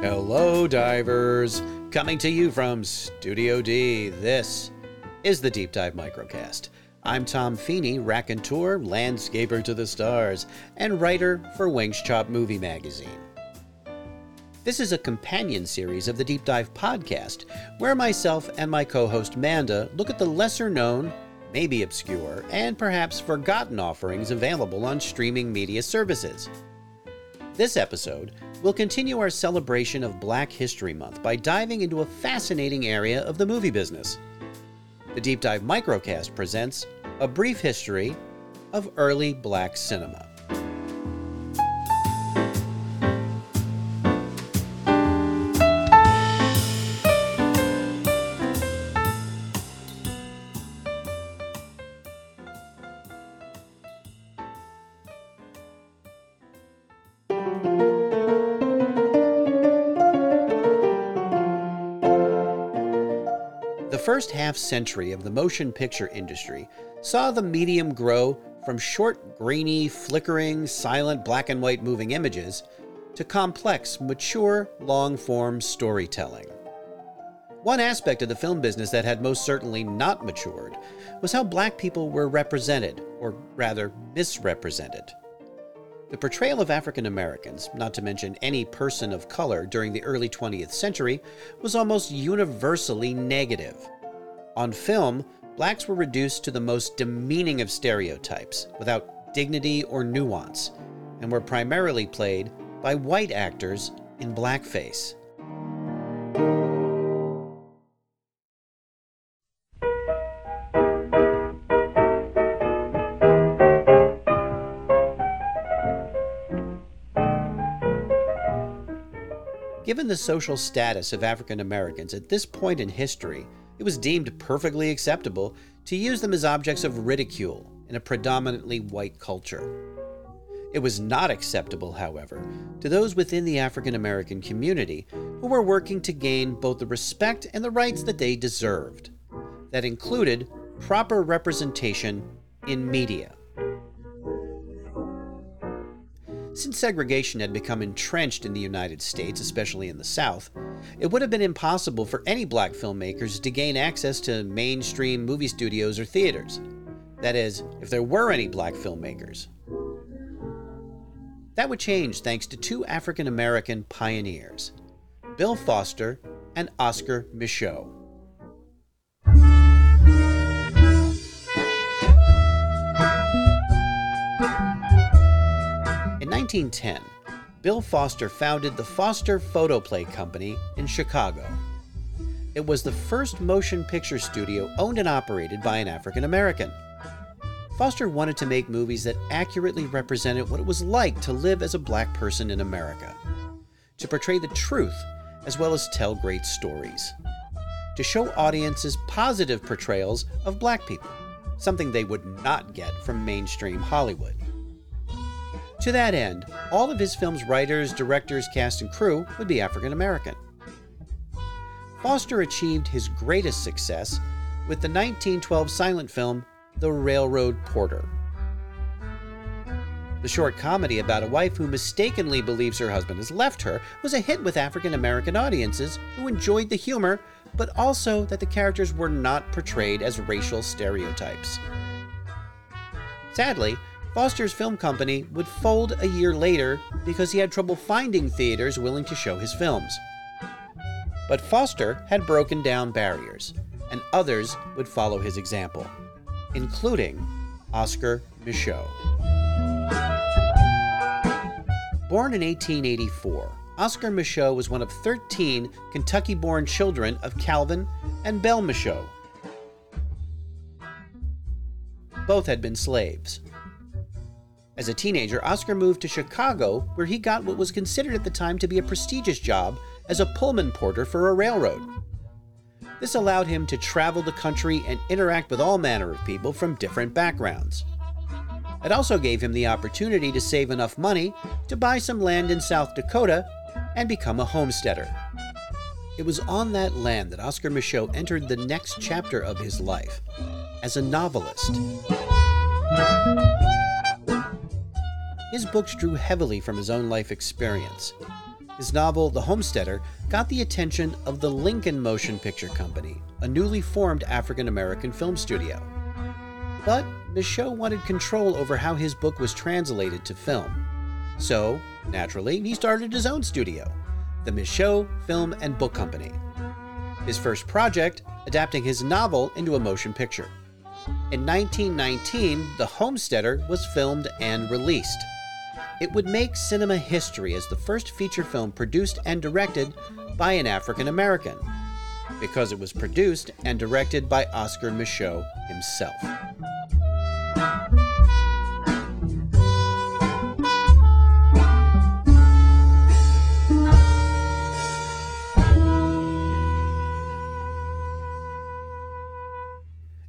Hello, divers! Coming to you from Studio D, this is the Deep Dive Microcast. I'm Tom Feeney, raconteur, landscaper to the stars, and writer for Wings Chop Movie Magazine. This is a companion series of the Deep Dive podcast, where myself and my co host Manda look at the lesser known, maybe obscure, and perhaps forgotten offerings available on streaming media services. This episode will continue our celebration of Black History Month by diving into a fascinating area of the movie business. The Deep Dive Microcast presents a brief history of early black cinema. First half century of the motion picture industry saw the medium grow from short, grainy, flickering, silent black and white moving images to complex, mature, long form storytelling. One aspect of the film business that had most certainly not matured was how black people were represented, or rather misrepresented. The portrayal of African Americans, not to mention any person of color during the early 20th century, was almost universally negative. On film, blacks were reduced to the most demeaning of stereotypes, without dignity or nuance, and were primarily played by white actors in blackface. Given the social status of African Americans at this point in history, it was deemed perfectly acceptable to use them as objects of ridicule in a predominantly white culture. It was not acceptable, however, to those within the African American community who were working to gain both the respect and the rights that they deserved. That included proper representation in media. Since segregation had become entrenched in the United States, especially in the South, it would have been impossible for any black filmmakers to gain access to mainstream movie studios or theaters. That is, if there were any black filmmakers. That would change thanks to two African American pioneers, Bill Foster and Oscar Micheaux. 1910, Bill Foster founded the Foster Photoplay Company in Chicago. It was the first motion picture studio owned and operated by an African American. Foster wanted to make movies that accurately represented what it was like to live as a black person in America, to portray the truth as well as tell great stories, to show audiences positive portrayals of black people, something they would not get from mainstream Hollywood. To that end, all of his film's writers, directors, cast, and crew would be African American. Foster achieved his greatest success with the 1912 silent film The Railroad Porter. The short comedy about a wife who mistakenly believes her husband has left her was a hit with African American audiences who enjoyed the humor, but also that the characters were not portrayed as racial stereotypes. Sadly, Foster's film company would fold a year later because he had trouble finding theaters willing to show his films. But Foster had broken down barriers, and others would follow his example, including Oscar Micheaux. Born in 1884, Oscar Micheaux was one of 13 Kentucky born children of Calvin and Belle Micheaux. Both had been slaves. As a teenager, Oscar moved to Chicago, where he got what was considered at the time to be a prestigious job as a Pullman porter for a railroad. This allowed him to travel the country and interact with all manner of people from different backgrounds. It also gave him the opportunity to save enough money to buy some land in South Dakota and become a homesteader. It was on that land that Oscar Micheaux entered the next chapter of his life as a novelist. His books drew heavily from his own life experience. his novel The Homesteader got the attention of the Lincoln Motion Picture Company, a newly formed African American film studio. But Micheaux wanted control over how his book was translated to film. So, naturally, he started his own studio, the Micheaux Film and Book Company. His first project, adapting his novel into a motion picture. In 1919, The Homesteader was filmed and released. It would make cinema history as the first feature film produced and directed by an African American, because it was produced and directed by Oscar Micheaux himself.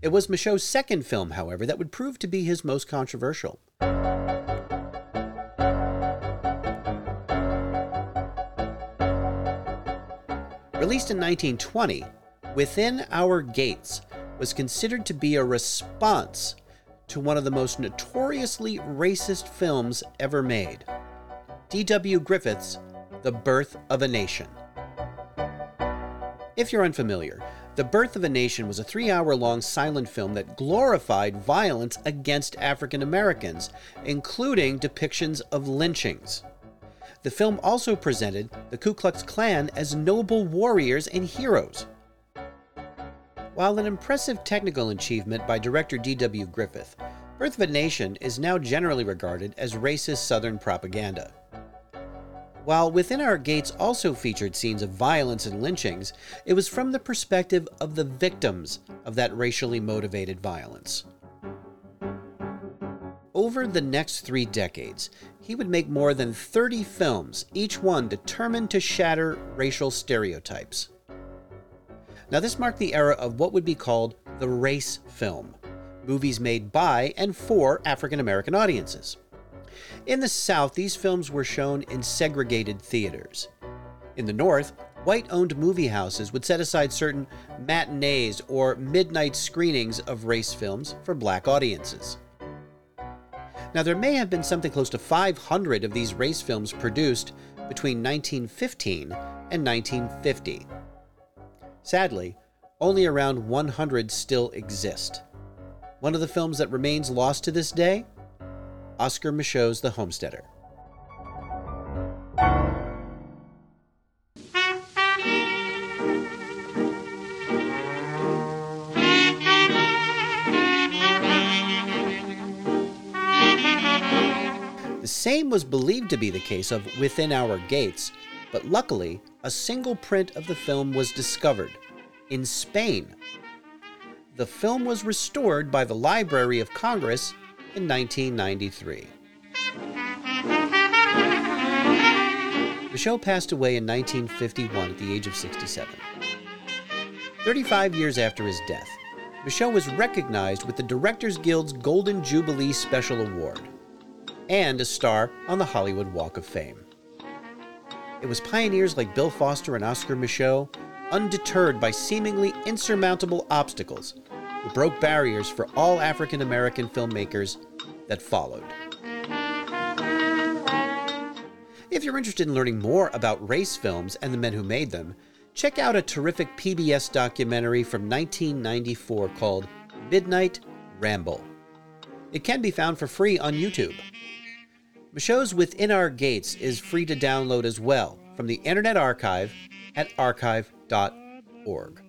It was Micheaux's second film, however, that would prove to be his most controversial. Released in 1920, Within Our Gates was considered to be a response to one of the most notoriously racist films ever made D.W. Griffith's The Birth of a Nation. If you're unfamiliar, The Birth of a Nation was a three hour long silent film that glorified violence against African Americans, including depictions of lynchings. The film also presented the Ku Klux Klan as noble warriors and heroes. While an impressive technical achievement by director D.W. Griffith, Birth of a Nation is now generally regarded as racist Southern propaganda. While Within Our Gates also featured scenes of violence and lynchings, it was from the perspective of the victims of that racially motivated violence. Over the next three decades, he would make more than 30 films, each one determined to shatter racial stereotypes. Now, this marked the era of what would be called the race film movies made by and for African American audiences. In the South, these films were shown in segregated theaters. In the North, white owned movie houses would set aside certain matinees or midnight screenings of race films for black audiences. Now, there may have been something close to 500 of these race films produced between 1915 and 1950. Sadly, only around 100 still exist. One of the films that remains lost to this day? Oscar Micheaux's The Homesteader. The same was believed to be the case of Within Our Gates, but luckily, a single print of the film was discovered in Spain. The film was restored by the Library of Congress in 1993. Micheaux passed away in 1951 at the age of 67. 35 years after his death, Micheaux was recognized with the Directors Guild's Golden Jubilee Special Award and a star on the Hollywood Walk of Fame. It was pioneers like Bill Foster and Oscar Micheaux, undeterred by seemingly insurmountable obstacles, who broke barriers for all African American filmmakers that followed. If you're interested in learning more about race films and the men who made them, check out a terrific PBS documentary from 1994 called Midnight Ramble. It can be found for free on YouTube. Micheaux's Within Our Gates is free to download as well from the Internet Archive at archive.org.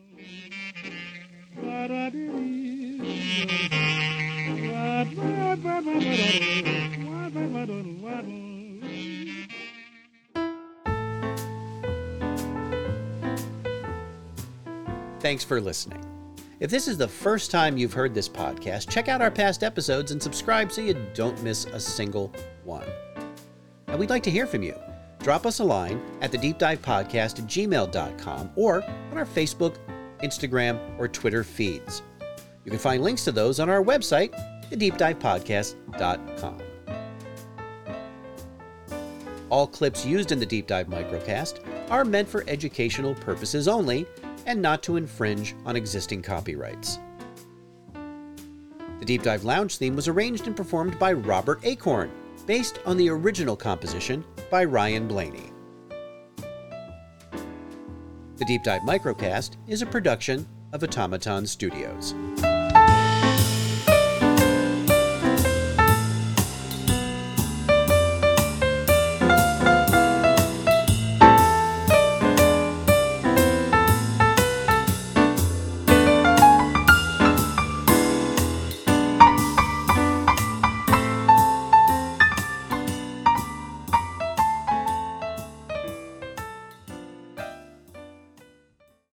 Thanks for listening. If this is the first time you've heard this podcast, check out our past episodes and subscribe so you don't miss a single one. And we'd like to hear from you. Drop us a line at the Deep Dive Podcast at gmail.com or on our Facebook, Instagram, or Twitter feeds. You can find links to those on our website, thedeepdivepodcast.com. All clips used in the Deep Dive Microcast are meant for educational purposes only and not to infringe on existing copyrights. The Deep Dive Lounge theme was arranged and performed by Robert Acorn, based on the original composition by Ryan Blaney. The Deep Dive Microcast is a production of Automaton Studios.